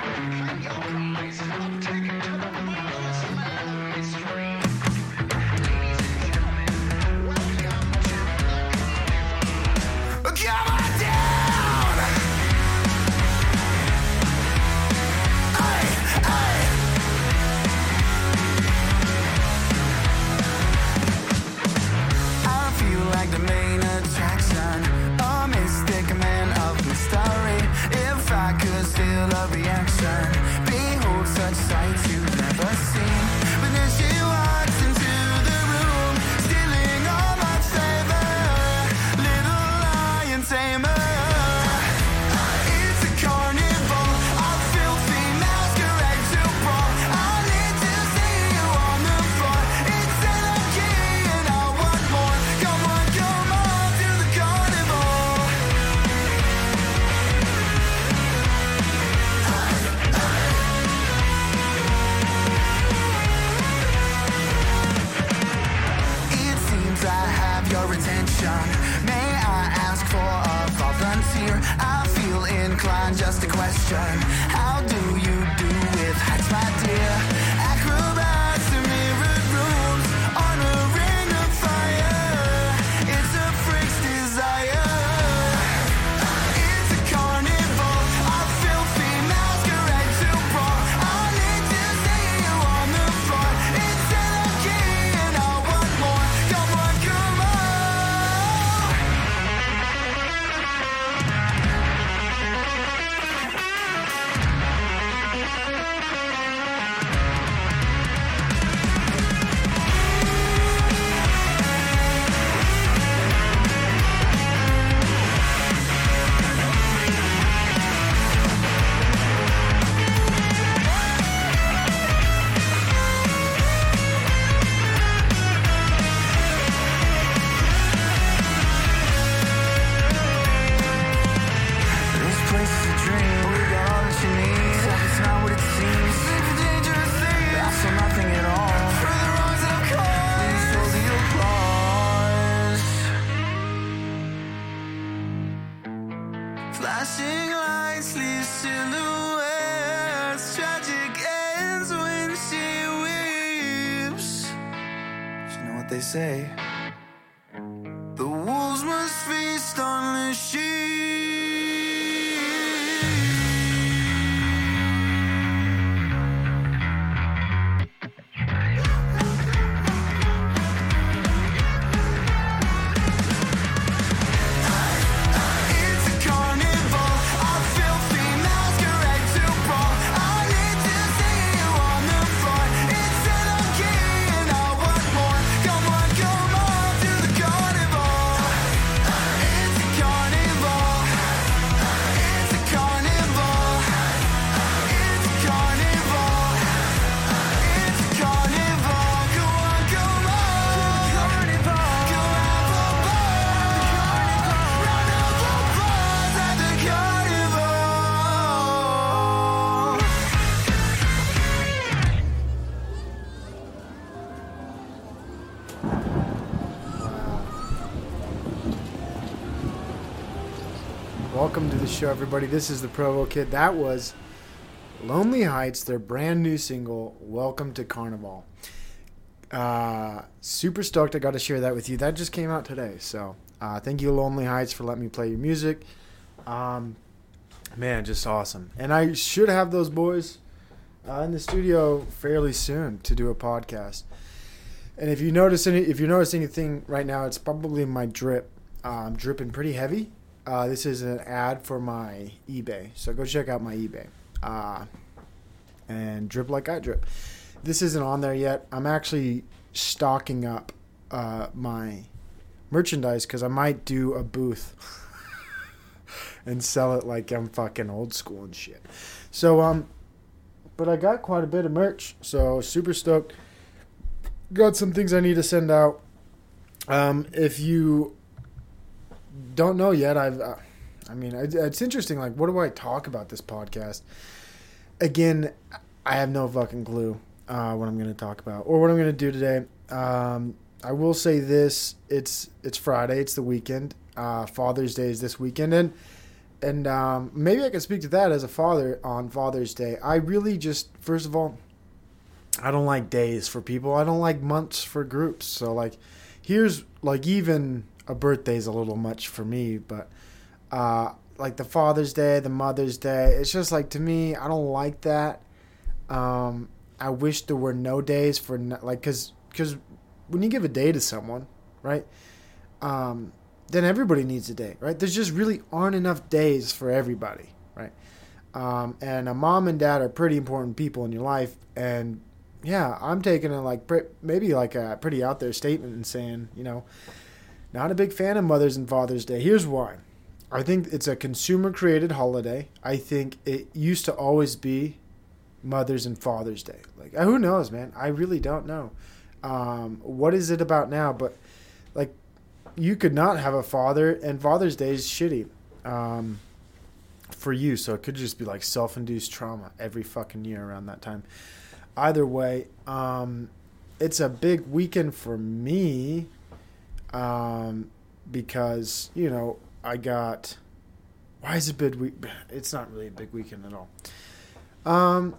Come Welcome to the show, everybody. This is the Provo Kid. That was Lonely Heights, their brand new single, Welcome to Carnival. Uh, super stoked I got to share that with you. That just came out today. So uh, thank you, Lonely Heights, for letting me play your music. Um, man, just awesome. And I should have those boys uh, in the studio fairly soon to do a podcast. And if you notice any, if you notice anything right now, it's probably my drip. Uh, I'm dripping pretty heavy. Uh, this is an ad for my eBay, so go check out my eBay. Uh, and drip like I drip. This isn't on there yet. I'm actually stocking up uh, my merchandise because I might do a booth and sell it like I'm fucking old school and shit. So um, but I got quite a bit of merch, so super stoked. Got some things I need to send out. Um, if you don't know yet, I've, uh, I mean, it's interesting. Like, what do I talk about this podcast? Again, I have no fucking clue uh, what I'm going to talk about or what I'm going to do today. Um, I will say this: it's it's Friday, it's the weekend. Uh, Father's Day is this weekend, and and um, maybe I can speak to that as a father on Father's Day. I really just, first of all, I don't like days for people. I don't like months for groups. So like, here's like even a birthday's a little much for me, but uh, like the Father's Day, the Mother's Day, it's just like to me, I don't like that. Um, I wish there were no days for no, like because because when you give a day to someone, right? Um, then everybody needs a day, right? There's just really aren't enough days for everybody, right? Um, and a mom and dad are pretty important people in your life, and yeah, I'm taking a like maybe like a pretty out there statement and saying, you know, not a big fan of Mother's and Father's Day. Here's why. I think it's a consumer created holiday. I think it used to always be Mother's and Father's Day. Like who knows, man? I really don't know. Um, what is it about now? But like, you could not have a father, and Father's Day is shitty um, for you. So it could just be like self induced trauma every fucking year around that time. Either way, um, it's a big weekend for me um, because you know I got. Why is it big week? It's not really a big weekend at all. Um,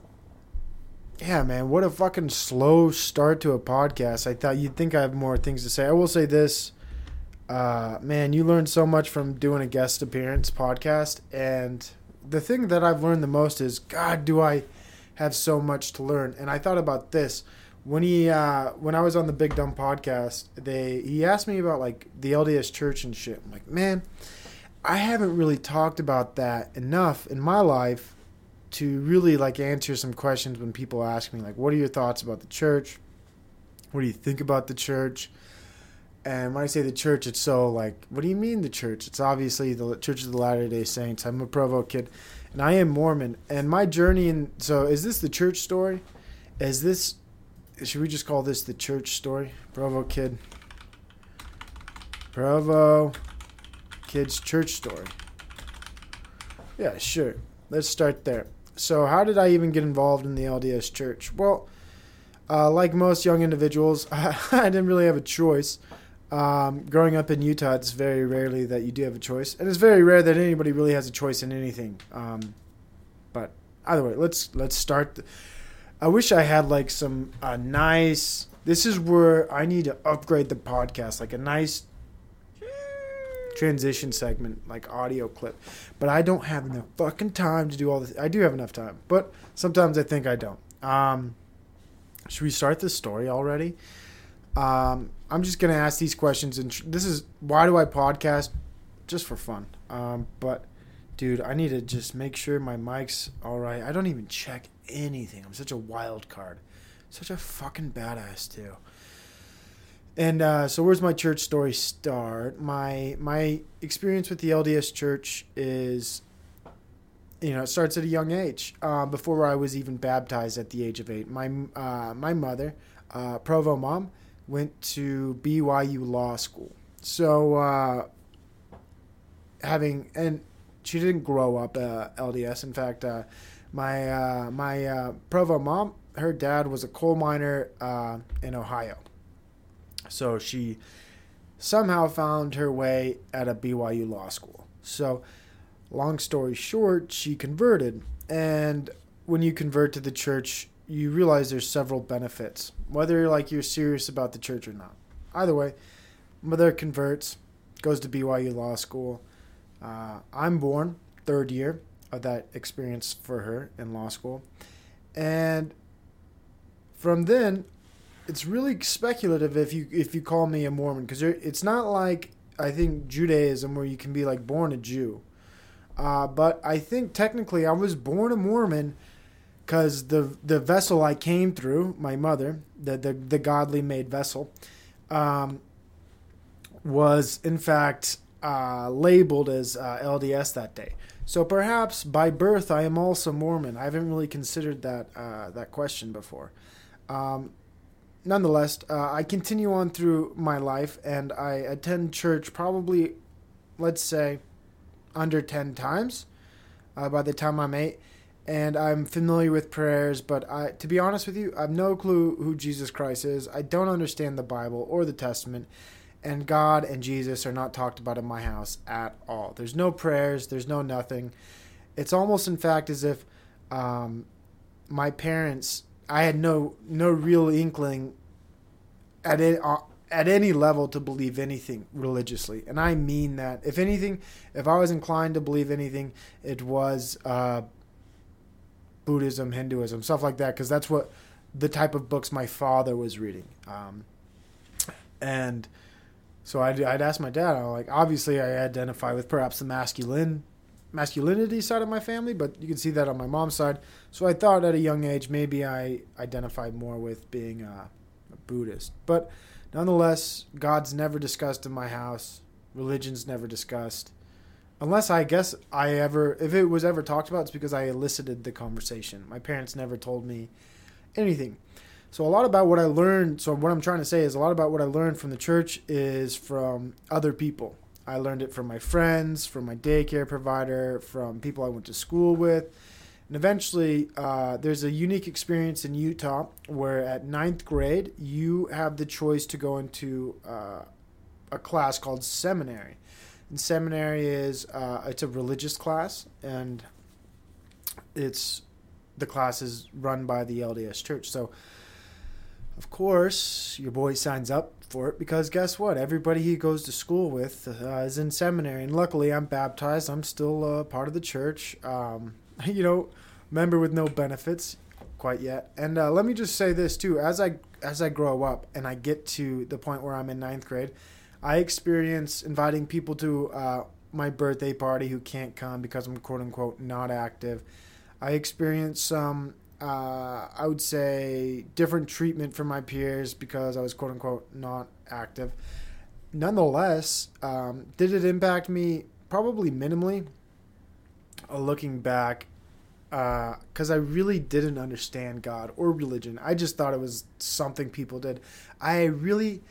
yeah, man, what a fucking slow start to a podcast. I thought you'd think I have more things to say. I will say this, uh, man, you learn so much from doing a guest appearance podcast, and the thing that I've learned the most is, God, do I have so much to learn? And I thought about this when he uh, when I was on the Big Dumb podcast. They he asked me about like the LDS Church and shit. I'm like, man, I haven't really talked about that enough in my life to really like answer some questions when people ask me like what are your thoughts about the church? What do you think about the church? And when i say the church it's so like what do you mean the church? It's obviously the church of the latter day saints. I'm a provo kid and i am mormon. And my journey in so is this the church story? Is this should we just call this the church story provo kid provo kids church story yeah sure let's start there so, how did I even get involved in the LDS church? Well, uh, like most young individuals, I, didn't really have a choice. Um, growing up in Utah, it's very rarely that you do have a choice, and it's very rare that anybody really has a choice in anything. Um, but either way, let's let's start. The, I wish I had like some a nice. This is where I need to upgrade the podcast, like a nice transition segment, like audio clip. But I don't have enough fucking time to do all this. I do have enough time, but sometimes I think I don't. Um, should we start this story already? Um, I'm just gonna ask these questions, and tr- this is why do I podcast? Just for fun. Um, but dude, I need to just make sure my mic's all right. I don't even check anything. I'm such a wild card, such a fucking badass too. And uh, so, where's my church story start? My my experience with the LDS Church is, you know, it starts at a young age. Uh, before I was even baptized at the age of eight, my uh, my mother, uh, Provo mom, went to BYU Law School. So, uh, having and she didn't grow up uh, LDS. In fact, uh, my uh, my uh, Provo mom, her dad was a coal miner uh, in Ohio. So she somehow found her way at a BYU law school. So, long story short, she converted. And when you convert to the church, you realize there's several benefits, whether like you're serious about the church or not. Either way, mother converts, goes to BYU law school. Uh, I'm born third year of that experience for her in law school, and from then it's really speculative if you if you call me a Mormon because it's not like I think Judaism where you can be like born a Jew, uh, but I think technically I was born a Mormon because the the vessel I came through, my mother, the the, the godly made vessel, um, was in fact uh, labeled as uh, LDS that day. So perhaps by birth I am also Mormon. I haven't really considered that uh, that question before. Um, nonetheless, uh, I continue on through my life and I attend church probably, let's say, under 10 times uh, by the time I'm eight. And I'm familiar with prayers, but I, to be honest with you, I have no clue who Jesus Christ is. I don't understand the Bible or the Testament. And God and Jesus are not talked about in my house at all. There's no prayers. There's no nothing. It's almost, in fact, as if um, my parents. I had no no real inkling at it, uh, at any level to believe anything religiously, and I mean that. If anything, if I was inclined to believe anything, it was uh, Buddhism, Hinduism, stuff like that, because that's what the type of books my father was reading. Um, and so I'd, I'd ask my dad. I'm like, obviously, I identify with perhaps the masculine masculinity side of my family, but you can see that on my mom's side. So I thought at a young age maybe I identified more with being a, a Buddhist. But nonetheless, God's never discussed in my house. Religion's never discussed. Unless I guess I ever, if it was ever talked about, it's because I elicited the conversation. My parents never told me anything. So a lot about what I learned. So what I'm trying to say is a lot about what I learned from the church is from other people. I learned it from my friends, from my daycare provider, from people I went to school with. And eventually, uh, there's a unique experience in Utah where at ninth grade, you have the choice to go into uh, a class called seminary. And seminary is uh, it's a religious class, and it's the class is run by the LDS Church. So, of course, your boy signs up for it because guess what? Everybody he goes to school with uh, is in seminary, and luckily I'm baptized. I'm still uh, part of the church. Um, you know, member with no benefits quite yet. And uh, let me just say this too: as I as I grow up and I get to the point where I'm in ninth grade, I experience inviting people to uh, my birthday party who can't come because I'm quote unquote not active. I experience some uh, I would say different treatment from my peers because I was quote unquote not active. Nonetheless, um, did it impact me? Probably minimally. Uh, looking back, because I really didn't understand God or religion. I just thought it was something people did. I really,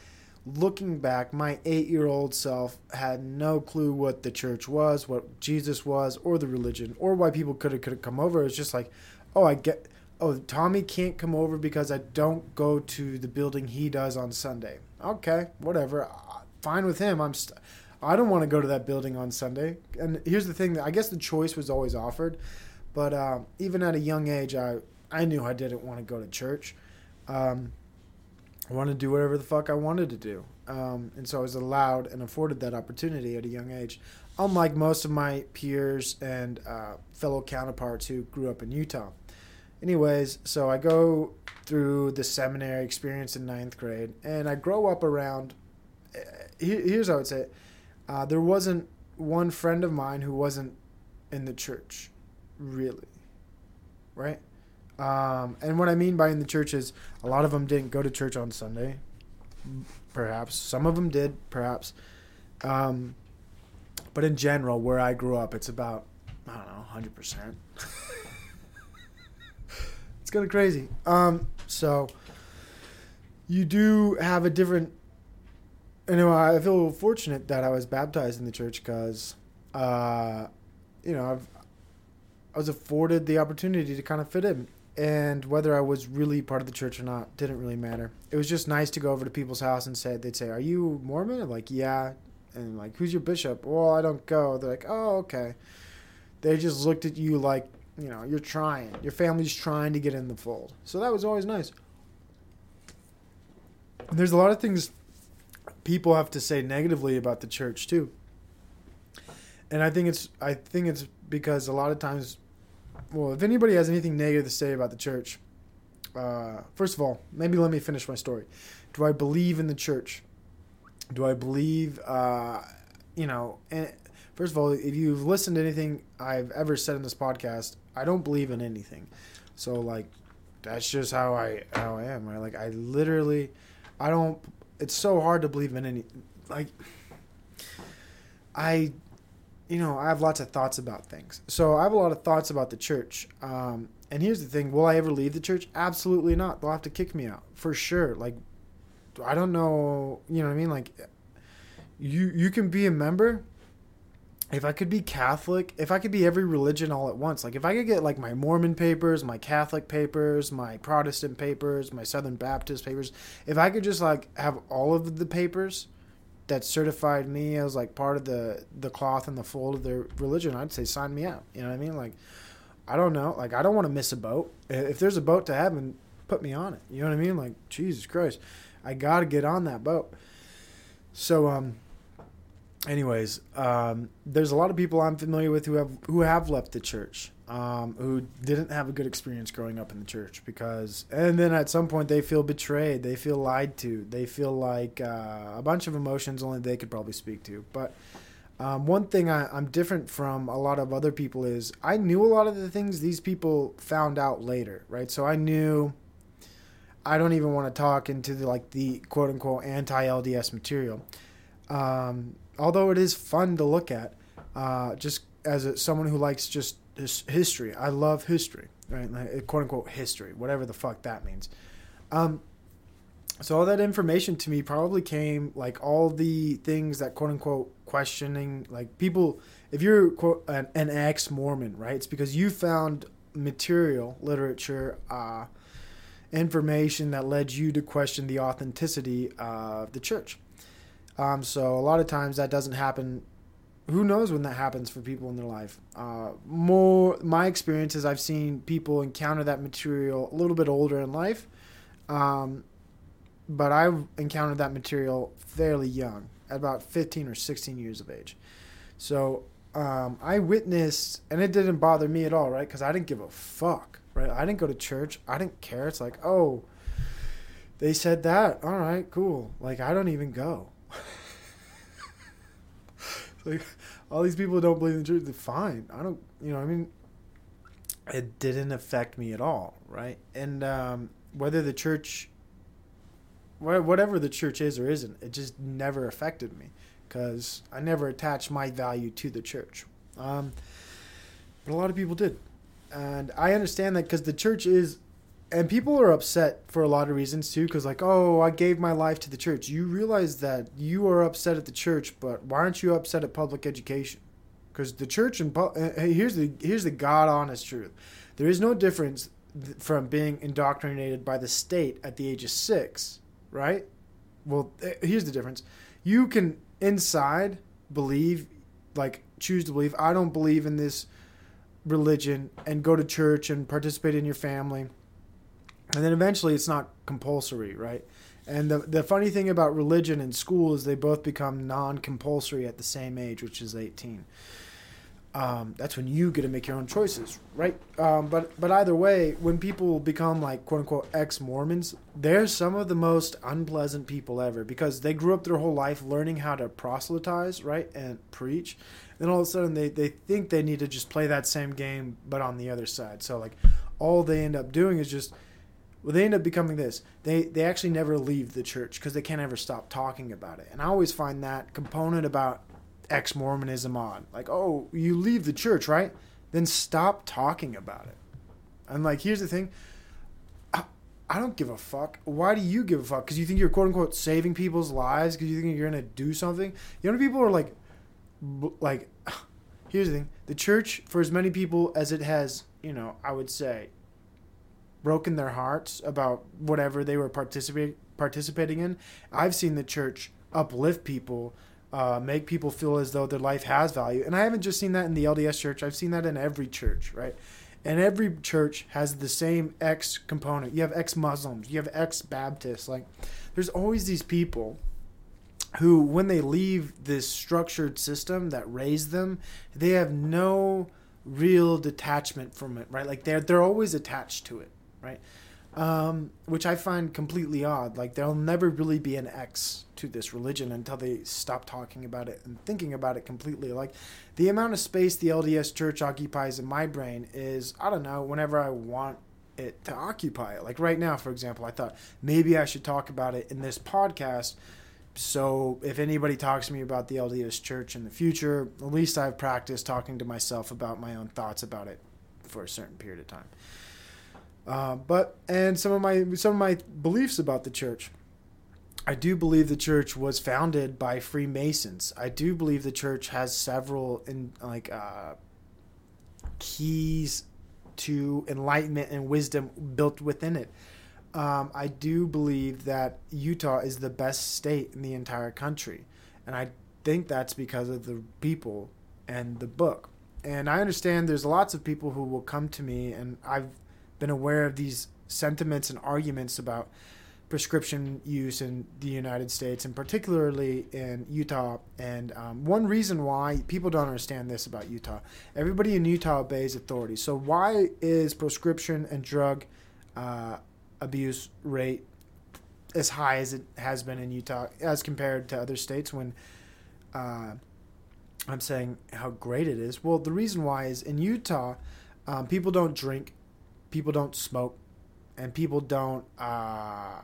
looking back, my eight year old self had no clue what the church was, what Jesus was, or the religion, or why people could have come over. It's just like, oh, I get oh, Tommy can't come over because I don't go to the building he does on Sunday. Okay, whatever. Fine with him. I'm st- I don't want to go to that building on Sunday. And here's the thing: I guess the choice was always offered, but uh, even at a young age, I I knew I didn't want to go to church. Um, I wanted to do whatever the fuck I wanted to do, um, and so I was allowed and afforded that opportunity at a young age. Unlike most of my peers and uh, fellow counterparts who grew up in Utah anyways, so I go through the seminary experience in ninth grade, and I grow up around. eh, Here's how I would say it. Uh, there wasn't one friend of mine who wasn't in the church, really. Right? Um, and what I mean by in the church is a lot of them didn't go to church on Sunday. Perhaps. Some of them did, perhaps. Um, but in general, where I grew up, it's about, I don't know, 100%. it's kind of crazy. Um, so you do have a different. Know, I feel fortunate that I was baptized in the church because, uh, you know, I've I was afforded the opportunity to kind of fit in, and whether I was really part of the church or not didn't really matter. It was just nice to go over to people's house and say they'd say, "Are you Mormon?" I'm like, "Yeah," and like, "Who's your bishop?" Well, I don't go. They're like, "Oh, okay." They just looked at you like, you know, you're trying. Your family's trying to get in the fold. So that was always nice. There's a lot of things people have to say negatively about the church too. And I think it's I think it's because a lot of times well, if anybody has anything negative to say about the church, uh, first of all, maybe let me finish my story. Do I believe in the church? Do I believe, uh, you know, and first of all, if you've listened to anything I've ever said in this podcast, I don't believe in anything. So like, that's just how I how I am. Right? Like I literally, I don't. It's so hard to believe in any. Like, I you know, I have lots of thoughts about things. So I have a lot of thoughts about the church. Um, and here's the thing: Will I ever leave the church? Absolutely not. They'll have to kick me out for sure. Like, I don't know. You know what I mean? Like, you you can be a member. If I could be Catholic, if I could be every religion all at once, like if I could get like my Mormon papers, my Catholic papers, my Protestant papers, my Southern Baptist papers, if I could just like have all of the papers, that certified me as like part of the the cloth and the fold of their religion, I'd say sign me up. You know what I mean? Like, I don't know. Like, I don't want to miss a boat. If there's a boat to heaven, put me on it. You know what I mean? Like, Jesus Christ, I got to get on that boat. So, um, anyways, um, there's a lot of people I'm familiar with who have who have left the church, um, who didn't have a good experience growing up in the church because, and then at some point they feel betrayed, they feel lied to, they feel like uh, a bunch of emotions only they could probably speak to. But um, one thing I, I'm different from a lot of other people is I knew a lot of the things these people found out later, right? So I knew. I don't even want to talk into the like the quote unquote anti LDS material. Although it is fun to look at, uh, just as a, someone who likes just his, history. I love history, right? Like, quote unquote history, whatever the fuck that means. Um, so all that information to me probably came like all the things that quote unquote questioning like people. If you're quote an, an ex Mormon, right? It's because you found material, literature, uh, information that led you to question the authenticity of the church. Um, so a lot of times that doesn't happen. Who knows when that happens for people in their life? Uh, more my experience is I've seen people encounter that material a little bit older in life, um, but I've encountered that material fairly young, at about 15 or 16 years of age. So um, I witnessed, and it didn't bother me at all, right? Because I didn't give a fuck, right? I didn't go to church. I didn't care. It's like, oh, they said that. All right, cool. Like I don't even go. like all these people don't believe in the truth. fine. I don't, you know, I mean, it didn't affect me at all, right? And um, whether the church, whatever the church is or isn't, it just never affected me because I never attached my value to the church. Um, but a lot of people did, and I understand that because the church is and people are upset for a lot of reasons too because like oh i gave my life to the church. You realize that you are upset at the church but why aren't you upset at public education? Because the church and uh, hey, here's the here's the god honest truth. There is no difference th- from being indoctrinated by the state at the age of six right? Well uh, here's the difference. You can inside believe like choose to believe i don't believe in this religion and go to church and participate in your family and then eventually it's not compulsory, right? And the the funny thing about religion and school is they both become non-compulsory at the same age, which is 18. Um, that's when you get to make your own choices, right? Um, but but either way, when people become like quote unquote ex Mormons, they're some of the most unpleasant people ever because they grew up their whole life learning how to proselytize, right, and preach. Then all of a sudden they, they think they need to just play that same game, but on the other side. So like all they end up doing is just well, they end up becoming this. They they actually never leave the church because they can't ever stop talking about it. And I always find that component about ex Mormonism odd. Like, oh, you leave the church, right? Then stop talking about it. And like, here's the thing. I, I don't give a fuck. Why do you give a fuck? Because you think you're quote unquote saving people's lives? Because you think you're gonna do something? You know, people are like, like. Here's the thing: the church, for as many people as it has, you know, I would say, broken their hearts about whatever they were participate, participating in. I've seen the church uplift people, uh, make people feel as though their life has value. And I haven't just seen that in the LDS church, I've seen that in every church, right? And every church has the same ex component. You have ex Muslims, you have ex Baptists. Like, there's always these people who, when they leave this structured system that raised them, they have no real detachment from it, right? Like they're they're always attached to it, right? Um, which I find completely odd. Like there'll never really be an X to this religion until they stop talking about it and thinking about it completely. Like the amount of space the LDS Church occupies in my brain is I don't know. Whenever I want it to occupy it, like right now, for example, I thought maybe I should talk about it in this podcast. So if anybody talks to me about the LDS Church in the future, at least I've practiced talking to myself about my own thoughts about it for a certain period of time. Uh, but and some of my some of my beliefs about the church. I do believe the church was founded by Freemasons. I do believe the church has several in like uh, keys to enlightenment and wisdom built within it. Um, I do believe that Utah is the best state in the entire country. and I think that's because of the people and the book. And I understand there's lots of people who will come to me, and I've been aware of these sentiments and arguments about prescription use in the United States, and particularly in Utah. And um, one reason why people don't understand this about Utah everybody in Utah obeys authority. So, why is prescription and drug uh, abuse rate as high as it has been in Utah as compared to other states when uh, I'm saying how great it is? Well, the reason why is in Utah, um, people don't drink, people don't smoke, and people don't uh,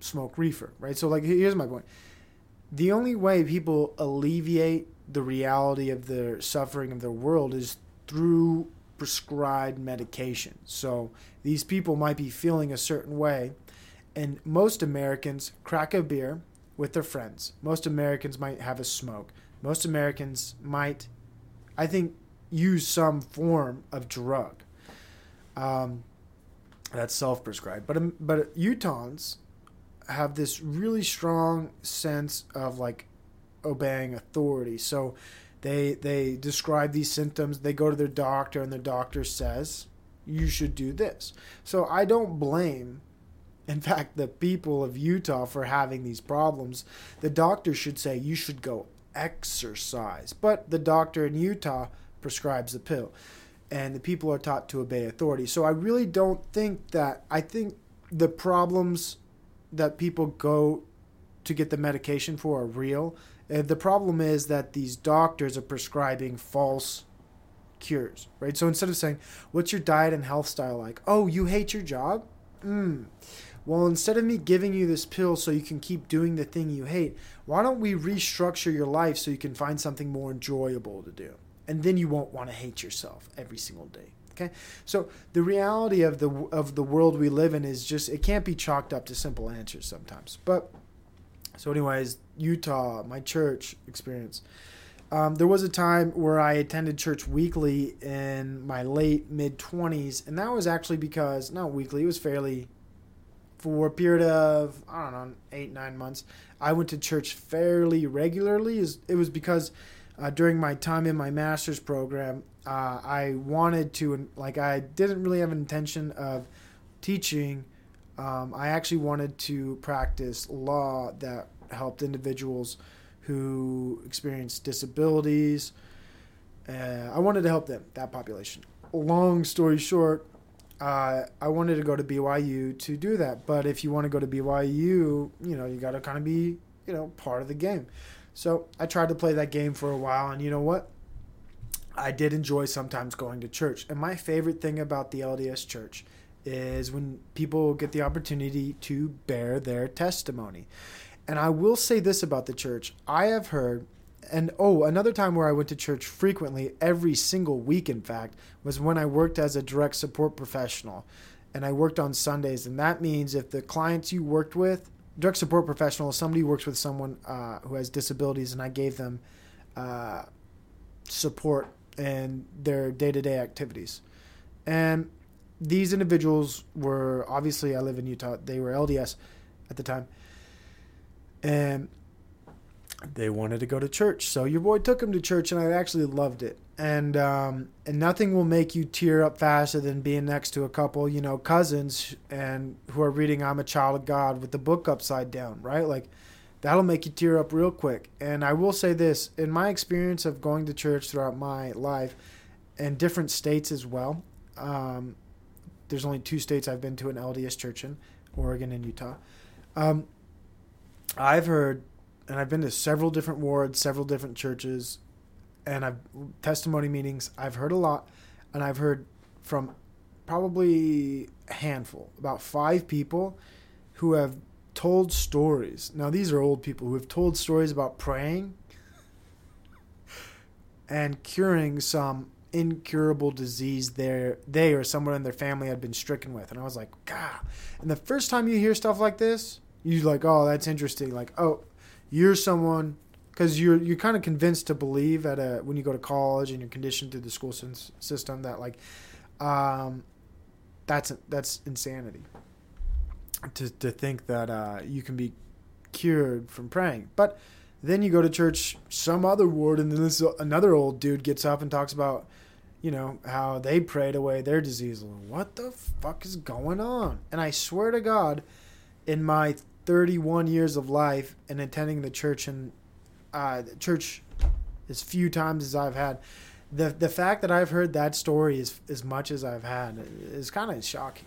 smoke reefer, right? So, like, here's my point. The only way people alleviate the reality of the suffering of their world is through prescribed medication. So, these people might be feeling a certain way, and most Americans crack a beer with their friends. Most Americans might have a smoke. Most Americans might, I think, use some form of drug. Um, that's self-prescribed, but um, but Utahns have this really strong sense of like obeying authority. So they they describe these symptoms. They go to their doctor, and their doctor says you should do this. So I don't blame in fact, the people of Utah for having these problems, the doctor should say you should go exercise. But the doctor in Utah prescribes the pill, and the people are taught to obey authority. So I really don't think that, I think the problems that people go to get the medication for are real. Uh, the problem is that these doctors are prescribing false cures, right? So instead of saying, What's your diet and health style like? Oh, you hate your job? Mm well, instead of me giving you this pill so you can keep doing the thing you hate, why don't we restructure your life so you can find something more enjoyable to do? And then you won't want to hate yourself every single day. Okay? So the reality of the of the world we live in is just it can't be chalked up to simple answers sometimes. But so anyways, Utah, my church experience. Um, there was a time where I attended church weekly in my late mid 20s, and that was actually because, not weekly, it was fairly for a period of I don't know eight nine months. I went to church fairly regularly. It was because uh, during my time in my master's program, uh, I wanted to like I didn't really have an intention of teaching. Um, I actually wanted to practice law that helped individuals who experience disabilities. Uh, I wanted to help them, that population. Long story short, uh, I wanted to go to BYU to do that. But if you want to go to BYU, you know, you got to kind of be, you know, part of the game. So I tried to play that game for a while, and you know what? I did enjoy sometimes going to church. And my favorite thing about the LDS church is when people get the opportunity to bear their testimony. And I will say this about the church I have heard and oh, another time where I went to church frequently, every single week, in fact, was when I worked as a direct support professional. And I worked on Sundays. And that means if the clients you worked with, direct support professional is somebody who works with someone uh, who has disabilities, and I gave them uh, support in their day to day activities. And these individuals were obviously, I live in Utah, they were LDS at the time. And they wanted to go to church. So your boy took them to church, and I actually loved it. And um, and nothing will make you tear up faster than being next to a couple, you know, cousins, and who are reading "I'm a Child of God" with the book upside down, right? Like that'll make you tear up real quick. And I will say this: in my experience of going to church throughout my life, and different states as well, um, there's only two states I've been to an LDS church in: Oregon and Utah. Um, I've heard and I've been to several different wards, several different churches, and I've testimony meetings. I've heard a lot, and I've heard from probably a handful, about five people who have told stories. Now, these are old people who have told stories about praying and curing some incurable disease there they or someone in their family had been stricken with. And I was like, God. And the first time you hear stuff like this, you're like, oh, that's interesting. Like, oh, you're someone because you're you're kind of convinced to believe at a when you go to college and you're conditioned through the school system that like um, that's that's insanity to to think that uh, you can be cured from praying. But Then you go to church, some other ward, and then this another old dude gets up and talks about, you know, how they prayed away their disease. What the fuck is going on? And I swear to God, in my 31 years of life and attending the church and uh, church as few times as I've had, the the fact that I've heard that story as as much as I've had is kind of shocking.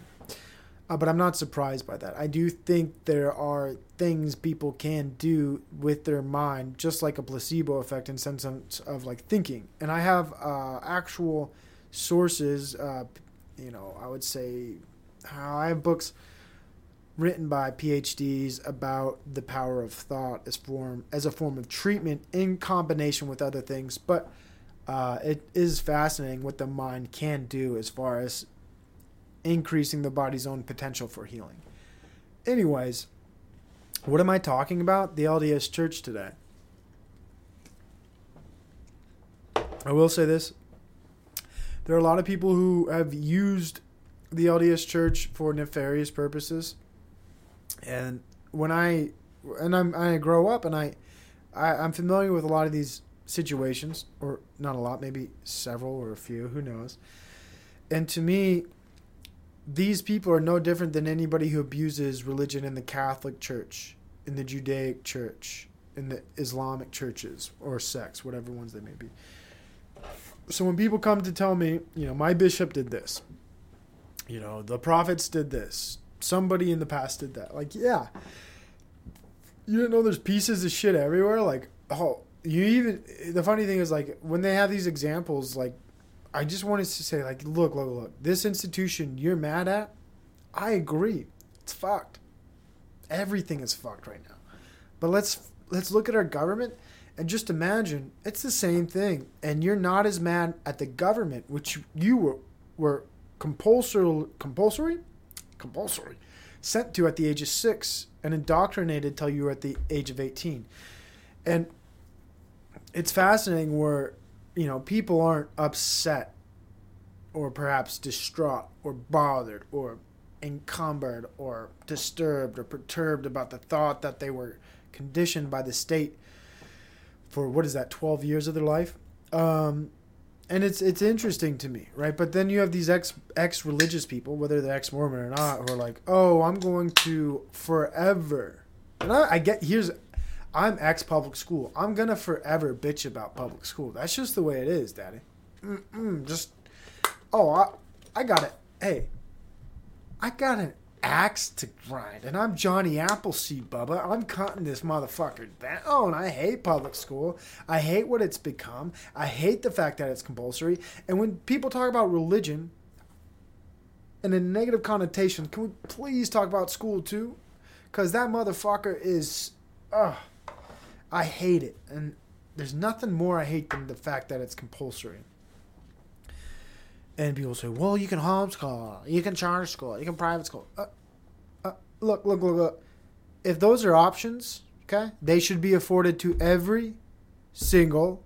Uh, but I'm not surprised by that. I do think there are things people can do with their mind, just like a placebo effect in sense of, of like thinking. And I have uh, actual sources. Uh, you know, I would say I have books written by PhDs about the power of thought as form as a form of treatment in combination with other things. But uh, it is fascinating what the mind can do as far as increasing the body's own potential for healing. Anyways, what am I talking about? The LDS Church today. I will say this. There are a lot of people who have used the LDS Church for nefarious purposes. And when I and I'm I grow up and I, I I'm familiar with a lot of these situations, or not a lot, maybe several or a few, who knows. And to me, these people are no different than anybody who abuses religion in the Catholic Church, in the Judaic Church, in the Islamic churches, or sects, whatever ones they may be. So when people come to tell me, you know, my bishop did this, you know, the prophets did this, somebody in the past did that, like, yeah. You didn't know there's pieces of shit everywhere? Like, oh, you even. The funny thing is, like, when they have these examples, like, I just wanted to say, like, look, look, look. This institution you're mad at, I agree. It's fucked. Everything is fucked right now. But let's let's look at our government and just imagine it's the same thing. And you're not as mad at the government, which you were were compulsory compulsory compulsory. Sent to at the age of six and indoctrinated till you were at the age of 18 and it's fascinating where you know people aren't upset or perhaps distraught or bothered or encumbered or disturbed or perturbed about the thought that they were conditioned by the state for what is that 12 years of their life? Um, and it's it's interesting to me right but then you have these ex ex religious people whether they're ex mormon or not who are like oh i'm going to forever and I, I get here's I'm ex public school. I'm gonna forever bitch about public school. That's just the way it is, Daddy. Mm-mm, just oh, I I got it. Hey, I got an axe to grind, and I'm Johnny Appleseed, Bubba. I'm cutting this motherfucker down. I hate public school. I hate what it's become. I hate the fact that it's compulsory. And when people talk about religion in a negative connotation, can we please talk about school too? Because that motherfucker is, ugh. I hate it. And there's nothing more I hate than the fact that it's compulsory. And people say, well, you can homeschool, you can charter school, you can private school. Uh, uh, look, look, look, look. If those are options, okay, they should be afforded to every single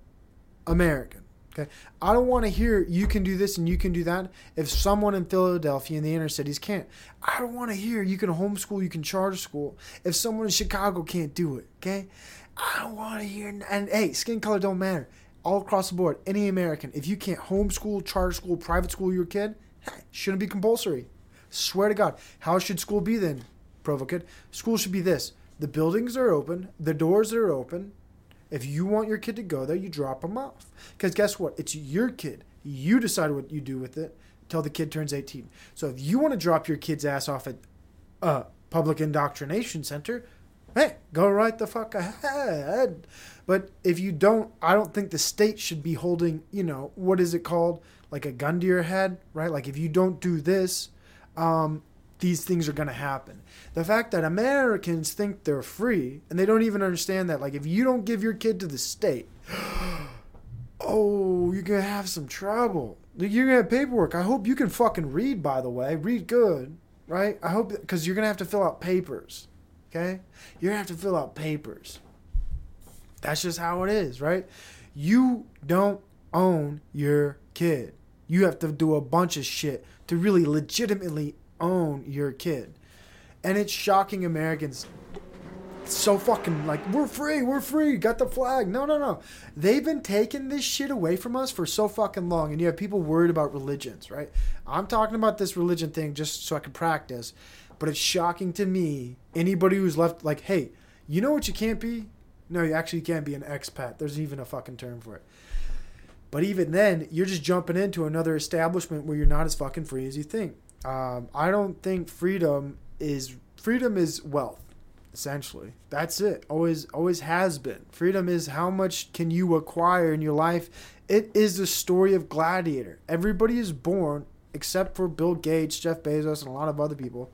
American. Okay, I don't want to hear you can do this and you can do that if someone in Philadelphia in the inner cities can't. I don't want to hear you can homeschool, you can charter school if someone in Chicago can't do it. Okay, I don't want to hear. And hey, skin color don't matter. All across the board, any American, if you can't homeschool, charter school, private school your kid, shouldn't be compulsory. Swear to God, how should school be then, Provo kid? School should be this: the buildings are open, the doors are open. If you want your kid to go there, you drop them off. Because guess what? It's your kid. You decide what you do with it until the kid turns 18. So if you want to drop your kid's ass off at a public indoctrination center, hey, go right the fuck ahead. But if you don't, I don't think the state should be holding, you know, what is it called? Like a gun to your head, right? Like if you don't do this, um, these things are going to happen. The fact that Americans think they're free and they don't even understand that, like, if you don't give your kid to the state, oh, you're going to have some trouble. You're going to have paperwork. I hope you can fucking read, by the way. Read good, right? I hope, because you're going to have to fill out papers, okay? You're to have to fill out papers. That's just how it is, right? You don't own your kid. You have to do a bunch of shit to really legitimately own your kid. And it's shocking Americans so fucking like we're free, we're free, got the flag. No, no, no. They've been taking this shit away from us for so fucking long, and you have people worried about religions, right? I'm talking about this religion thing just so I can practice, but it's shocking to me. Anybody who's left, like, hey, you know what you can't be? No, you actually can't be an expat. There's even a fucking term for it. But even then, you're just jumping into another establishment where you're not as fucking free as you think. Um, I don't think freedom is freedom is wealth essentially that's it always always has been freedom is how much can you acquire in your life it is the story of gladiator everybody is born except for bill gates jeff bezos and a lot of other people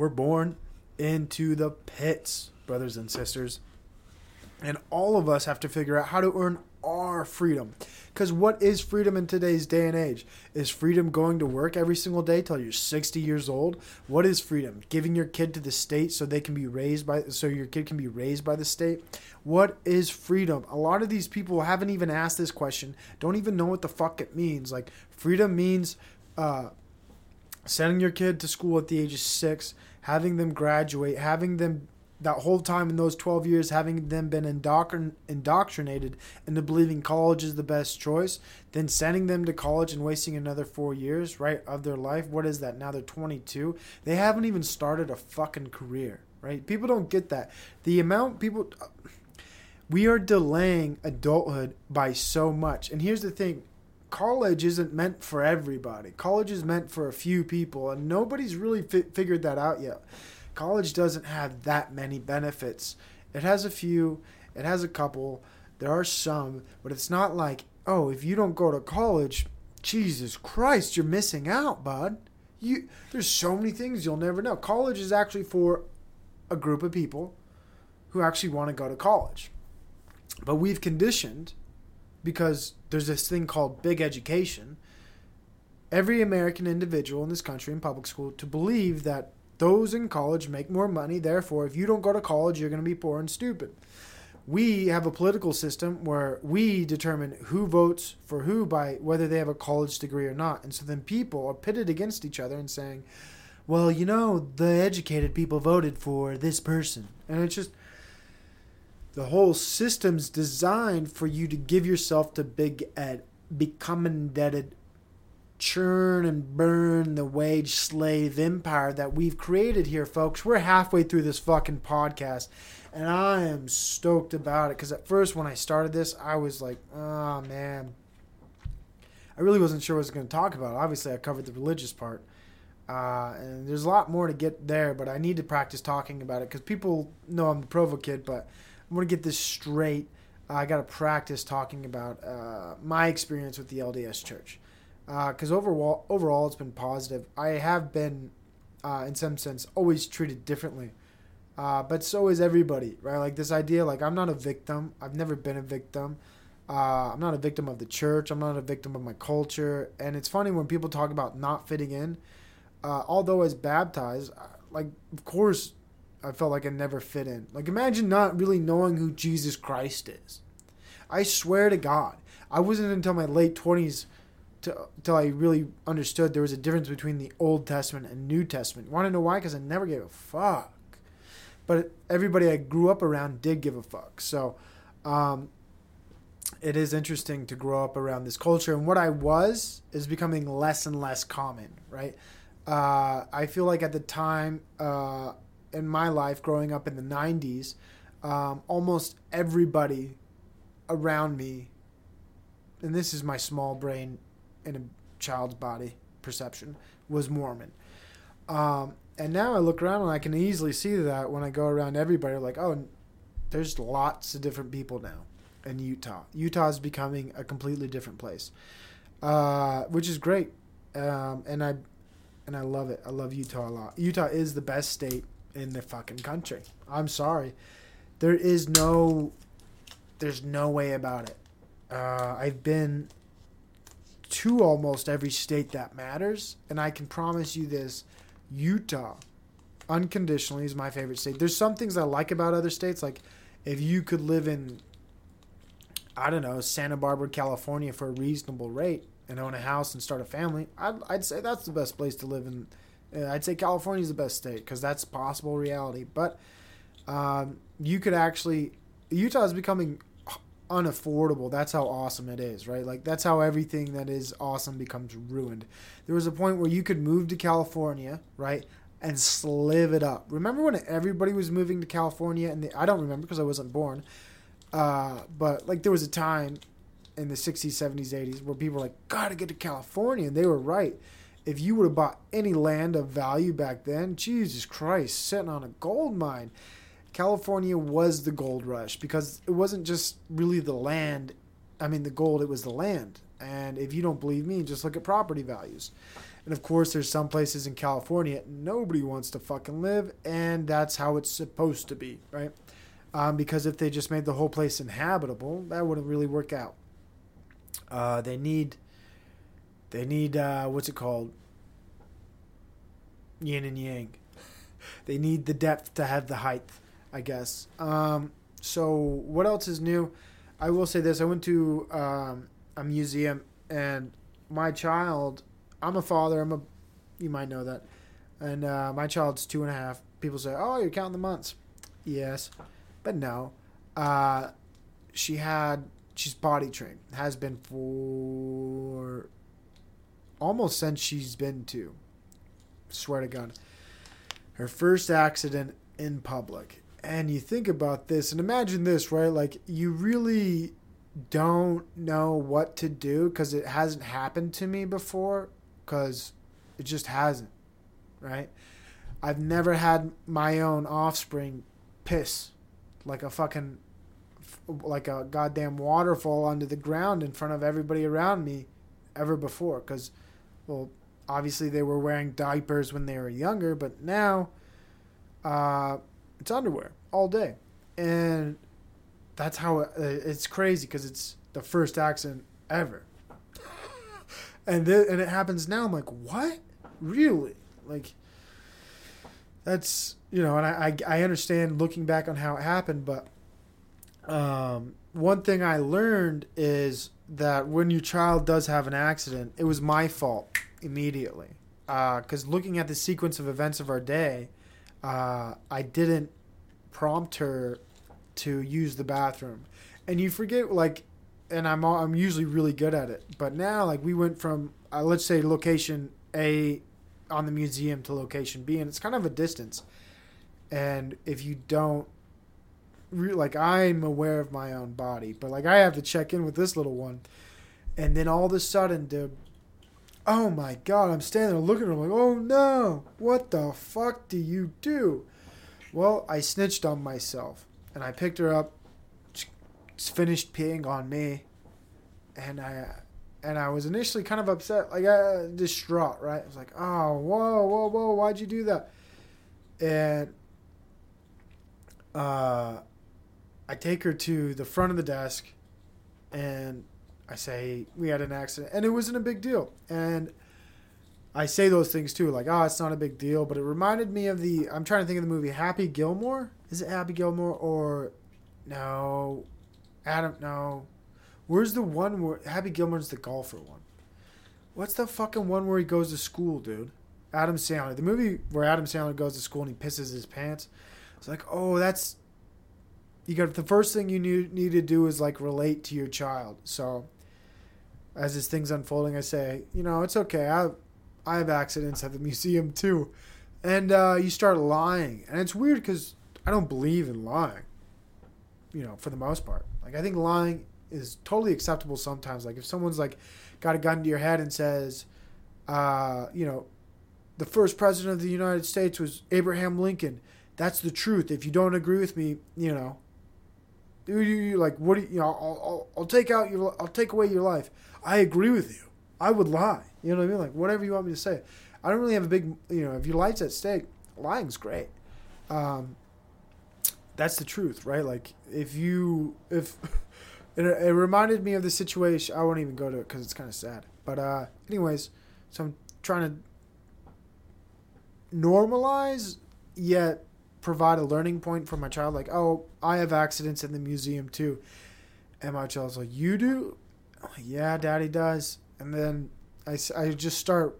we're born into the pits brothers and sisters and all of us have to figure out how to earn our freedom. Because what is freedom in today's day and age? Is freedom going to work every single day till you're 60 years old? What is freedom? Giving your kid to the state so they can be raised by so your kid can be raised by the state? What is freedom? A lot of these people haven't even asked this question, don't even know what the fuck it means. Like freedom means uh, sending your kid to school at the age of 6, having them graduate, having them that whole time in those 12 years having them been indoctrin- indoctrinated into believing college is the best choice then sending them to college and wasting another four years right of their life what is that? Now they're 22 they haven't even started a fucking career right? People don't get that. The amount people we are delaying adulthood by so much. And here's the thing college isn't meant for everybody college is meant for a few people and nobody's really fi- figured that out yet college doesn't have that many benefits. It has a few, it has a couple, there are some, but it's not like, oh, if you don't go to college, Jesus Christ, you're missing out, bud. You there's so many things you'll never know. College is actually for a group of people who actually want to go to college. But we've conditioned because there's this thing called big education every American individual in this country in public school to believe that those in college make more money. Therefore, if you don't go to college, you're going to be poor and stupid. We have a political system where we determine who votes for who by whether they have a college degree or not. And so then people are pitted against each other and saying, well, you know, the educated people voted for this person. And it's just the whole system's designed for you to give yourself to big ed, become indebted, churn and burn the wage slave empire that we've created here, folks. We're halfway through this fucking podcast, and I am stoked about it because at first, when I started this, I was like, oh man. I really wasn't sure what I was going to talk about. Obviously, I covered the religious part. Uh, and there's a lot more to get there, but I need to practice talking about it because people know I'm the Provo kid, but I'm going to get this straight. I got to practice talking about uh, my experience with the LDS Church because uh, overall, overall, it's been positive. I have been, uh, in some sense, always treated differently, uh, but so is everybody, right? Like this idea, like I'm not a victim. I've never been a victim. Uh, I'm not a victim of the church. I'm not a victim of my culture. And it's funny when people talk about not fitting in. Uh, although as baptized, like of course, I felt like I never fit in. Like imagine not really knowing who Jesus Christ is. I swear to God, I wasn't until my late twenties until I really understood there was a difference between the Old Testament and New Testament. Want to know why? Because I never gave a fuck. But everybody I grew up around did give a fuck. So um, it is interesting to grow up around this culture. And what I was is becoming less and less common, right? Uh, I feel like at the time uh, in my life, growing up in the 90s, um, almost everybody around me, and this is my small brain in a child's body perception was Mormon. Um, and now I look around and I can easily see that when I go around everybody, like, oh, there's lots of different people now in Utah. Utah is becoming a completely different place, uh, which is great. Um, and I and I love it. I love Utah a lot. Utah is the best state in the fucking country. I'm sorry, there is no, there's no way about it. Uh, I've been to almost every state that matters. And I can promise you this Utah, unconditionally, is my favorite state. There's some things I like about other states. Like if you could live in, I don't know, Santa Barbara, California for a reasonable rate and own a house and start a family, I'd, I'd say that's the best place to live in I'd say California is the best state because that's possible reality. But um, you could actually Utah is becoming unaffordable. That's how awesome it is, right? Like that's how everything that is awesome becomes ruined. There was a point where you could move to California, right, and slive it up. Remember when everybody was moving to California? And I don't remember because I wasn't born. Uh, but like there was a time in the 60s, 70s, 80s where people were like, gotta get to California. And they were right. If you would have bought any land of value back then, Jesus Christ, sitting on a gold mine. California was the gold rush because it wasn't just really the land. I mean, the gold, it was the land. And if you don't believe me, just look at property values. And of course, there's some places in California nobody wants to fucking live, and that's how it's supposed to be, right? Um, because if they just made the whole place inhabitable, that wouldn't really work out. Uh, they need, they need, uh, what's it called? Yin and yang. They need the depth to have the height, I guess. Um, so what else is new? I will say this: I went to um, a museum, and my child. I'm a father. I'm a. You might know that, and uh, my child's two and a half. People say, "Oh, you're counting the months." Yes, but no. Uh, she had. She's body trained. Has been for almost since she's been to. Swear to God. Her first accident in public. And you think about this and imagine this, right? Like you really don't know what to do because it hasn't happened to me before because it just hasn't, right? I've never had my own offspring piss like a fucking like a goddamn waterfall onto the ground in front of everybody around me ever before because well obviously they were wearing diapers when they were younger but now uh, it's underwear all day. And that's how it, it's crazy because it's the first accident ever. And th- and it happens now. I'm like what? Really? Like that's you know and I, I i understand looking back on how it happened but um one thing i learned is that when your child does have an accident it was my fault immediately. Because looking at the sequence of events of our day uh, i didn't prompt her to use the bathroom. And you forget like and i'm i'm usually really good at it but now like we went from uh, let's say location a on the museum to location b and it's kind of a distance. And if you don't re- like i'm aware of my own body but like i have to check in with this little one. And then all of a sudden dude oh my god i'm standing there looking at her like oh no what the fuck do you do? Well i snitched on myself and i picked her up she finished peeing on me and i and i was initially kind of upset like uh, distraught right? I was like oh whoa whoa whoa why'd you do that? And uh i take her to the front of the desk and I say we had an accident, and it wasn't a big deal. And I say those things too, like, oh, it's not a big deal. But it reminded me of the. I'm trying to think of the movie Happy Gilmore. Is it Happy Gilmore or no? Adam, no. Where's the one where Happy Gilmore's the golfer one? What's the fucking one where he goes to school, dude? Adam Sandler. The movie where Adam Sandler goes to school and he pisses his pants. It's like, oh, that's you got the first thing you need, need to do is like relate to your child. So as this thing's unfolding, I say, you know, it's okay. I I have accidents at the museum too, and uh, you start lying, and it's weird because I don't believe in lying. You know, for the most part, like I think lying is totally acceptable sometimes. Like if someone's like got a gun to your head and says, uh, you know, the first president of the United States was Abraham Lincoln. That's the truth. If you don't agree with me, you know, you, you, like what do you, you know? I'll, I'll, I'll take out your, I'll take away your life. I agree with you. I would lie. You know what I mean? Like whatever you want me to say. I don't really have a big, you know, if your life's at stake, lying's great. Um, that's the truth, right? Like if you, if it, it reminded me of the situation. I won't even go to it because it's kind of sad. But uh, anyways, so I'm trying to normalize yet provide a learning point for my child. Like, oh, I have accidents in the museum too. And my child's like, you do? Like, yeah, daddy does. And then I, I just start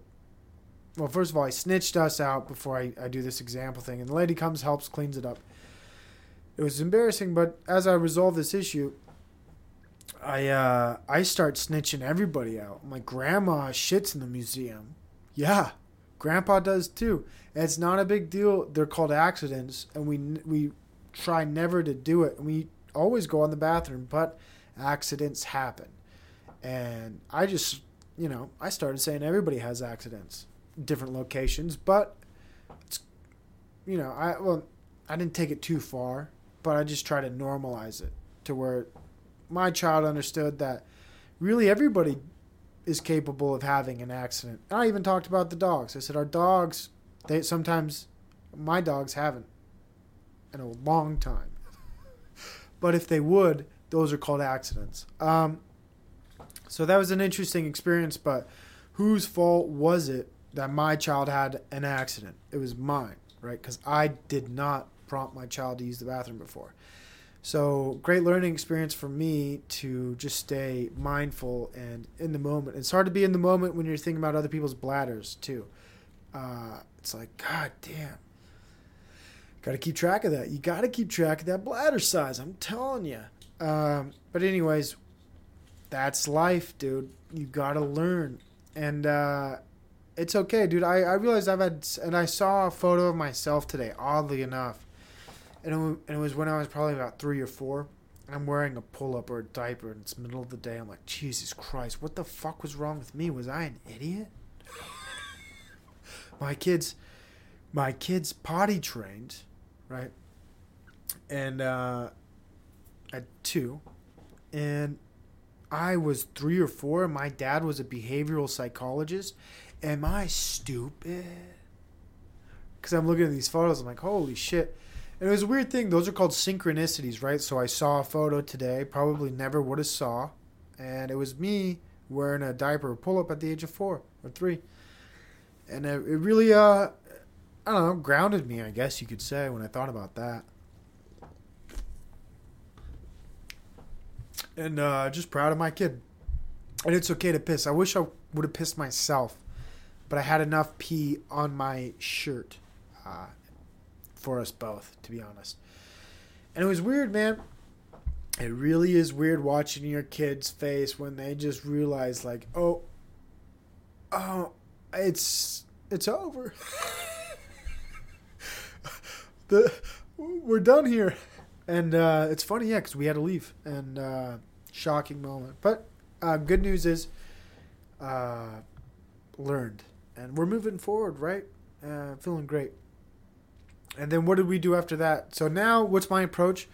well, first of all, I snitched us out before I, I do this example thing, and the lady comes, helps, cleans it up. It was embarrassing, but as I resolve this issue, I uh, I start snitching everybody out. My grandma shits in the museum. Yeah, grandpa does too. It's not a big deal. They're called accidents, and we we try never to do it. We always go on the bathroom, but accidents happen. And I just, you know, I started saying everybody has accidents, different locations, but it's, you know, I well, I didn't take it too far, but I just try to normalize it to where my child understood that really everybody is capable of having an accident. I even talked about the dogs. I said our dogs, they sometimes my dogs haven't in a long time. but if they would, those are called accidents. Um, so that was an interesting experience, but whose fault was it that my child had an accident? It was mine, right? Because I did not prompt my child to use the bathroom before. So great learning experience for me to just stay mindful and in the moment. It's hard to be in the moment when you're thinking about other people's bladders too. Uh, it's like, God damn. Got to keep track of that. You got to keep track of that bladder size. I'm telling you. Um, but anyways, that's life, dude. You got to learn, and uh, it's okay, dude. I I realized I've had, and I saw a photo of myself today. Oddly enough, and it, was when I was probably about three or four. I'm wearing a pull up or a diaper, and it's middle of the day. I'm like, Jesus Christ, what the fuck was wrong with me? Was I an idiot? my kids, my kids potty trained, right? And uh, at two, and I was three or four, and my dad was a behavioral psychologist. Am I stupid? Because I'm looking at these photos, I'm like, holy shit. And it was a weird thing. Those are called synchronicities, right? So I saw a photo today, probably never would have saw, and it was me wearing a diaper pull up at the age of four or three, and it, it really, uh, I don't know, grounded me, I guess you could say, when I thought about that. And uh, just proud of my kid. And it's okay to piss. I wish I would have pissed myself, but I had enough pee on my shirt uh, for us both, to be honest. And it was weird, man. It really is weird watching your kid's face when they just realize, like, oh, oh, it's it's over. the we're done here, and uh, it's funny, yeah, because we had to leave, and uh, shocking moment. But uh, good news is, uh, learned, and we're moving forward, right? Uh, feeling great. And then what did we do after that? So now, what's my approach?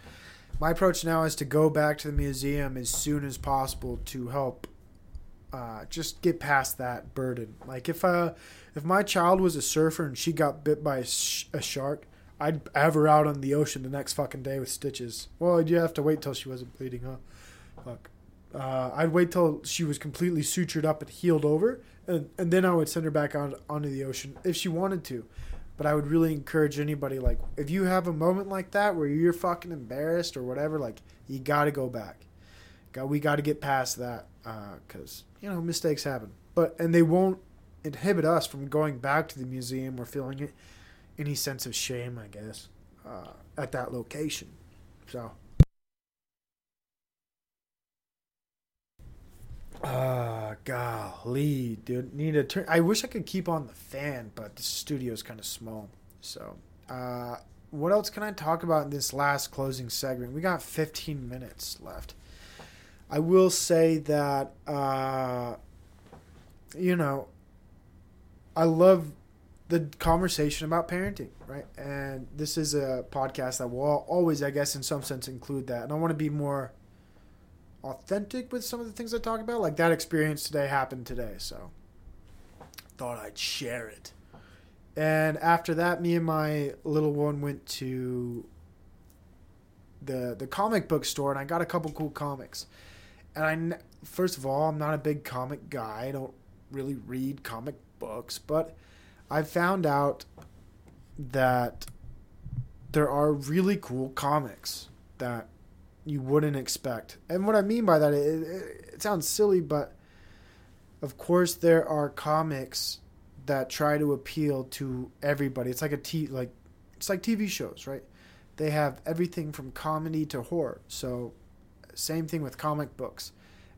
My approach now is to go back to the museum as soon as possible to help uh, just get past that burden. Like if uh, if my child was a surfer and she got bit by a, sh- a shark, I'd have her out on the ocean the next fucking day with stitches. Well, you have to wait till she wasn't bleeding, huh? Fuck. Uh, I'd wait till she was completely sutured up and healed over, and, and then I would send her back out onto the ocean if she wanted to. But I would really encourage anybody like if you have a moment like that where you're fucking embarrassed or whatever, like you got to go back. Got we got to get past that because you know mistakes happen. But and they won't inhibit us from going back to the museum or feeling any sense of shame, I guess, uh, at that location. So. Ah, golly, dude. Need to turn. I wish I could keep on the fan, but the studio's kind of small. So, uh, what else can I talk about in this last closing segment? We got 15 minutes left. I will say that, uh, you know, I love the conversation about parenting, right? And this is a podcast that will always, I guess, in some sense, include that. And I want to be more authentic with some of the things I talk about. Like that experience today happened today, so thought I'd share it. And after that, me and my little one went to the the comic book store, and I got a couple cool comics. And I first of all, I'm not a big comic guy. I don't really read comic books, but I found out that there are really cool comics that you wouldn't expect. And what I mean by that, it, it, it sounds silly, but of course there are comics that try to appeal to everybody. It's like a t like it's like TV shows, right? They have everything from comedy to horror. So same thing with comic books.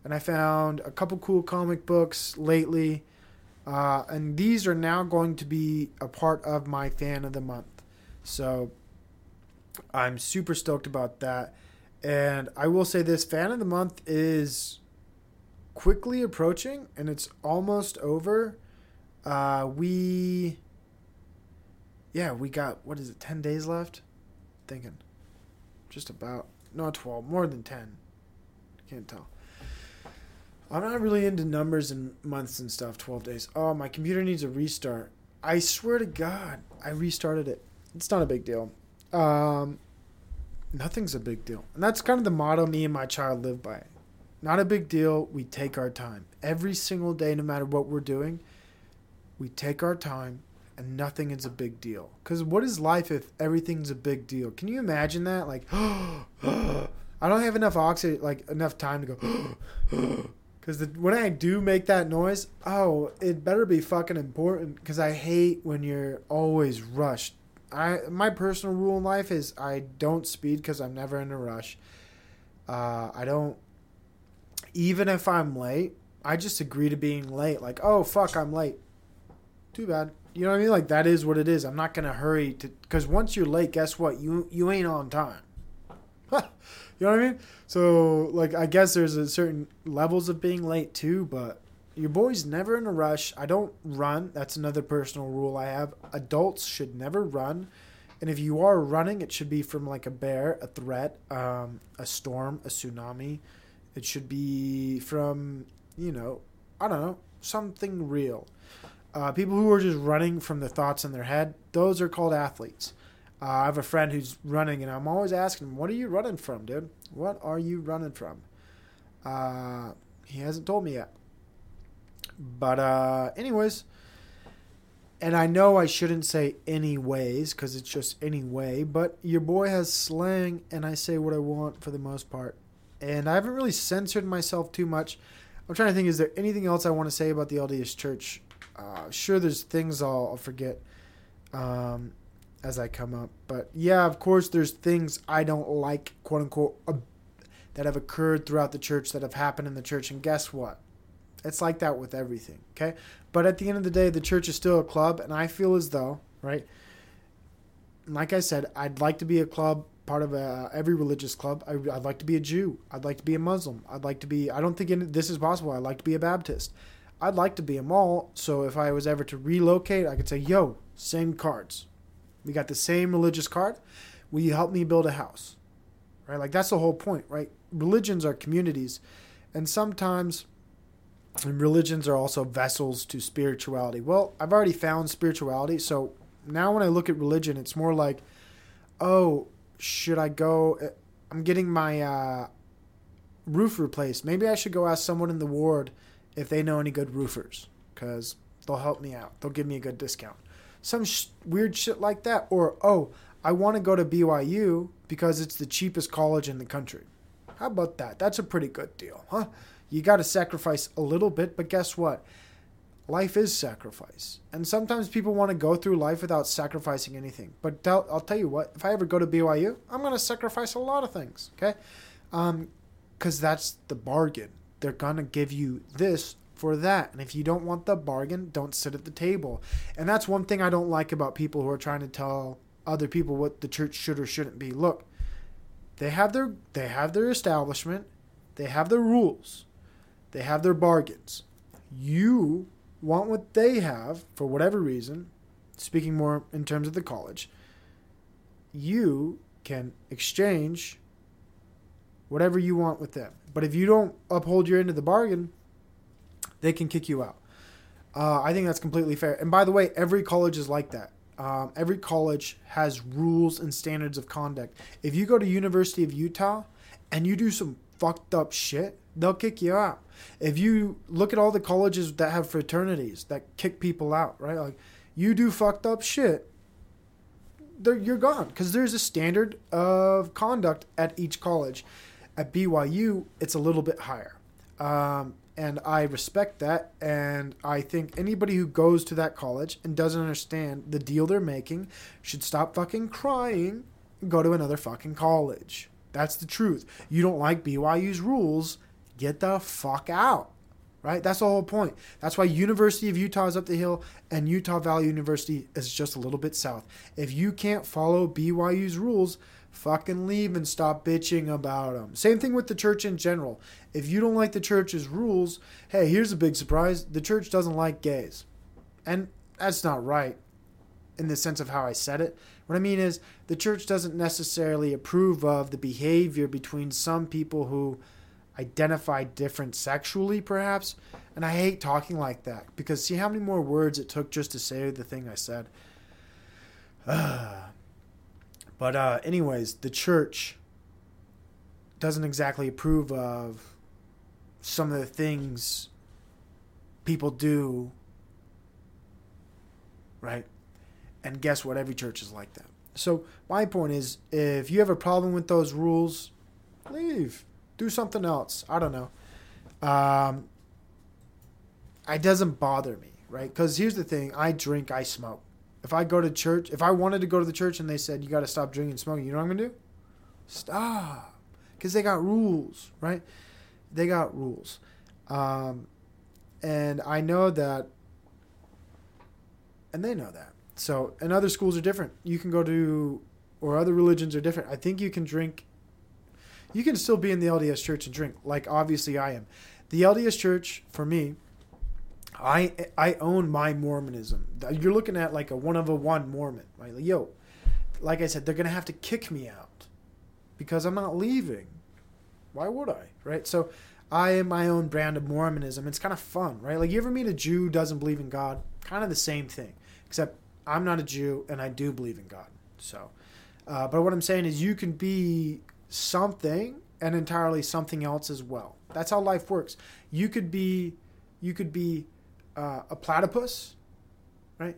And I found a couple cool comic books lately. Uh, and these are now going to be a part of my fan of the month. So I'm super stoked about that. And I will say this fan of the month is quickly approaching and it's almost over. Uh, we, yeah, we got, what is it, 10 days left? Thinking. Just about, not 12, more than 10. Can't tell. I'm not really into numbers and months and stuff, 12 days. Oh, my computer needs a restart. I swear to God, I restarted it. It's not a big deal. Um, nothing's a big deal. And that's kind of the motto me and my child live by. Not a big deal. We take our time. Every single day, no matter what we're doing, we take our time and nothing is a big deal. Because what is life if everything's a big deal? Can you imagine that? Like, I don't have enough oxygen, like enough time to go. Because when I do make that noise, oh, it better be fucking important. Because I hate when you're always rushed. I my personal rule in life is I don't speed because I'm never in a rush. Uh, I don't. Even if I'm late, I just agree to being late. Like, oh fuck, I'm late. Too bad. You know what I mean? Like that is what it is. I'm not gonna hurry to because once you're late, guess what? You you ain't on time. you know what I mean? So like I guess there's a certain levels of being late too, but your boy's never in a rush. I don't run. That's another personal rule I have. Adults should never run. And if you are running, it should be from like a bear, a threat, um, a storm, a tsunami. It should be from, you know, I don't know, something real. Uh, people who are just running from the thoughts in their head, those are called athletes. Uh, I have a friend who's running, and I'm always asking him, What are you running from, dude? What are you running from? Uh, he hasn't told me yet. But, uh, anyways, and I know I shouldn't say anyways because it's just anyway, but your boy has slang, and I say what I want for the most part. And I haven't really censored myself too much. I'm trying to think, is there anything else I want to say about the LDS Church? Uh, sure, there's things I'll, I'll forget um, as I come up. But yeah, of course, there's things I don't like, quote unquote, uh, that have occurred throughout the church, that have happened in the church. And guess what? It's like that with everything, okay? But at the end of the day, the church is still a club, and I feel as though, right? Like I said, I'd like to be a club, part of a, every religious club. I, I'd like to be a Jew. I'd like to be a Muslim. I'd like to be, I don't think any, this is possible. I'd like to be a Baptist. I'd like to be them all, so if I was ever to relocate, I could say, yo, same cards. We got the same religious card. Will you help me build a house? Right? Like, that's the whole point, right? Religions are communities, and sometimes and religions are also vessels to spirituality. Well, I've already found spirituality, so now when I look at religion, it's more like, oh, should I go? I'm getting my uh, roof replaced. Maybe I should go ask someone in the ward if they know any good roofers, because they'll help me out. They'll give me a good discount. Some sh- weird shit like that. Or, oh, I want to go to BYU because it's the cheapest college in the country. How about that? That's a pretty good deal, huh? You got to sacrifice a little bit, but guess what? Life is sacrifice. And sometimes people want to go through life without sacrificing anything. But tell, I'll tell you what, if I ever go to BYU, I'm going to sacrifice a lot of things, okay? Um, Because that's the bargain. They're going to give you this for that. And if you don't want the bargain, don't sit at the table. And that's one thing I don't like about people who are trying to tell other people what the church should or shouldn't be. Look, they have their they have their establishment, they have their rules they have their bargains. You want what they have for whatever reason, speaking more in terms of the college, you can exchange whatever you want with them. But if you don't uphold your end of the bargain, they can kick you out. Uh, I think that's completely fair. And by the way, every college is like that. Um, every college has rules and standards of conduct. If you go to University of Utah and you do some fucked up shit, they'll kick you out. If you look at all the colleges that have fraternities that kick people out, right? Like you do fucked up shit, you're gone because there's a standard of conduct at each college. At BYU, it's a little bit higher. Um, and I respect that. And I think anybody who goes to that college and doesn't understand the deal they're making should stop fucking crying and go to another fucking college. That's the truth. You don't like BYU's rules, get the fuck out. Right? That's the whole point. That's why University of Utah is up the hill and Utah Valley University is just a little bit south. If you can't follow BYU's rules, fucking leave and stop bitching about them. Same thing with the church in general. If you don't like the church's rules, hey, here's a big surprise the church doesn't like gays. And that's not right in the sense of how I said it. What I mean is, the church doesn't necessarily approve of the behavior between some people who identify different sexually, perhaps. And I hate talking like that because see how many more words it took just to say the thing I said. but, uh, anyways, the church doesn't exactly approve of some of the things people do, right? And guess what? Every church is like that. So, my point is if you have a problem with those rules, leave. Do something else. I don't know. Um, it doesn't bother me, right? Because here's the thing I drink, I smoke. If I go to church, if I wanted to go to the church and they said, you got to stop drinking and smoking, you know what I'm to do? Stop. Because they got rules, right? They got rules. Um, and I know that, and they know that. So, and other schools are different. You can go to, or other religions are different. I think you can drink, you can still be in the LDS church and drink, like obviously I am. The LDS church, for me, I I own my Mormonism. You're looking at like a one of a one Mormon, right? Like, yo, like I said, they're gonna have to kick me out because I'm not leaving. Why would I, right? So, I am my own brand of Mormonism. It's kind of fun, right? Like you ever meet a Jew who doesn't believe in God? Kind of the same thing, except I'm not a Jew and I do believe in God. So, uh, but what I'm saying is you can be something and entirely something else as well. That's how life works. You could be, you could be uh, a platypus, right?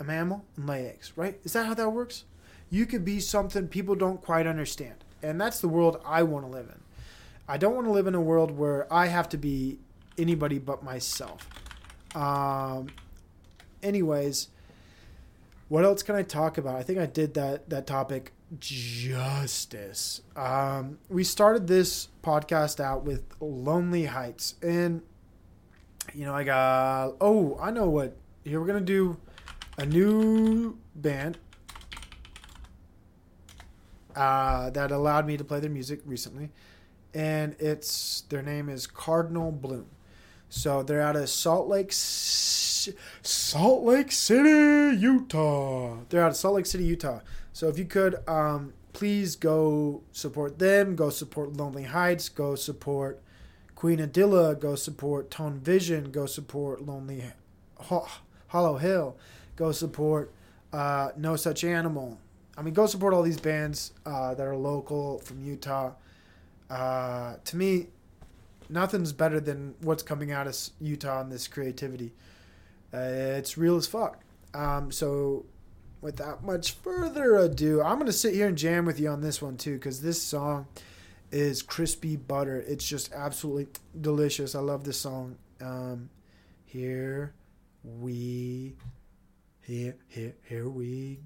A mammal and lay eggs, right? Is that how that works? You could be something people don't quite understand, and that's the world I want to live in. I don't want to live in a world where I have to be anybody but myself. Um, anyways, what else can I talk about? I think I did that that topic justice. Um, we started this podcast out with Lonely Heights, and you know I got oh I know what here we're gonna do a new band uh, that allowed me to play their music recently, and it's their name is Cardinal Bloom. So they're out of Salt Lake, Salt Lake City, Utah. They're out of Salt Lake City, Utah. So if you could, um, please go support them. Go support Lonely Heights. Go support Queen Adilla. Go support Tone Vision. Go support Lonely Ho- Hollow Hill. Go support uh, No Such Animal. I mean, go support all these bands uh, that are local from Utah. Uh, to me, nothing's better than what's coming out of Utah and this creativity. Uh, it's real as fuck. Um, so, without much further ado, I'm gonna sit here and jam with you on this one too, because this song is crispy butter. It's just absolutely delicious. I love this song. Um, here we, here, here, here we.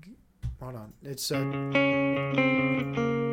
Hold on. It's uh.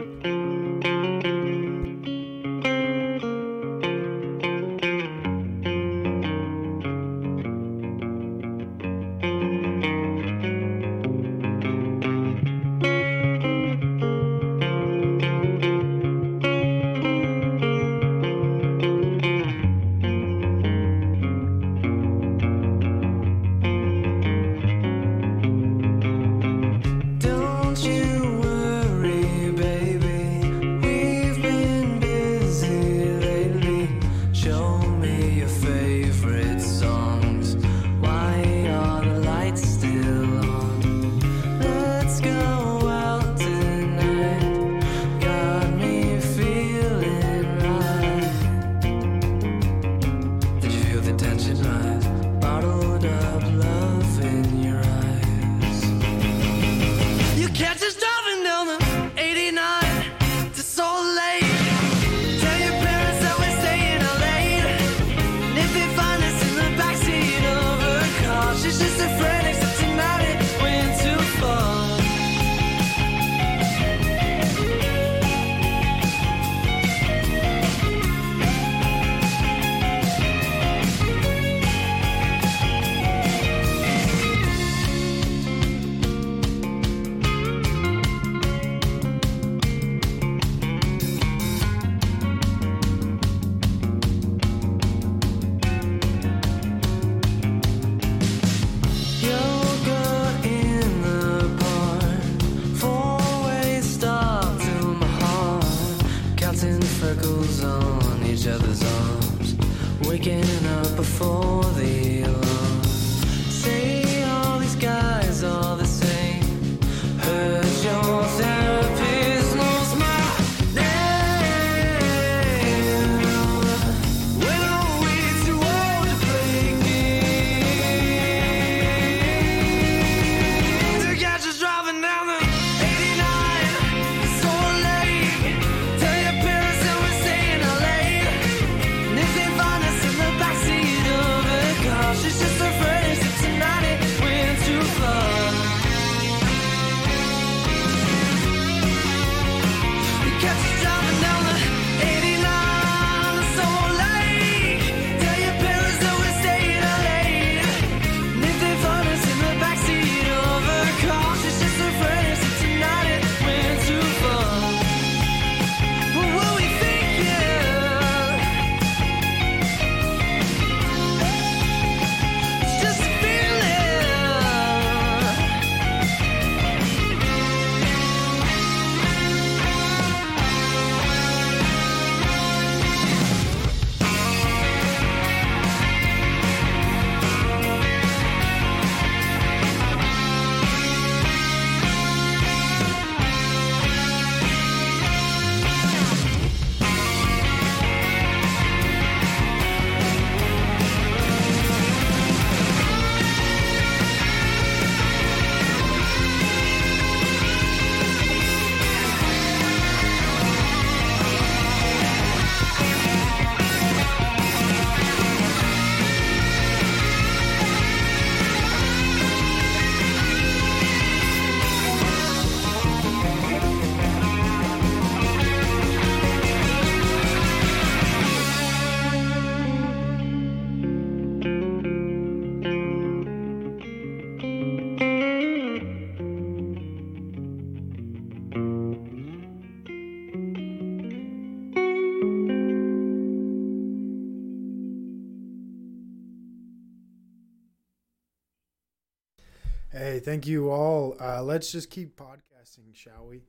Thank you all. Uh, let's just keep podcasting, shall we?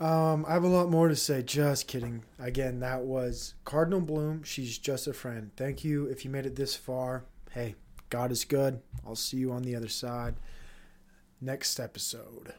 Um, I have a lot more to say. Just kidding. Again, that was Cardinal Bloom. She's just a friend. Thank you if you made it this far. Hey, God is good. I'll see you on the other side. Next episode.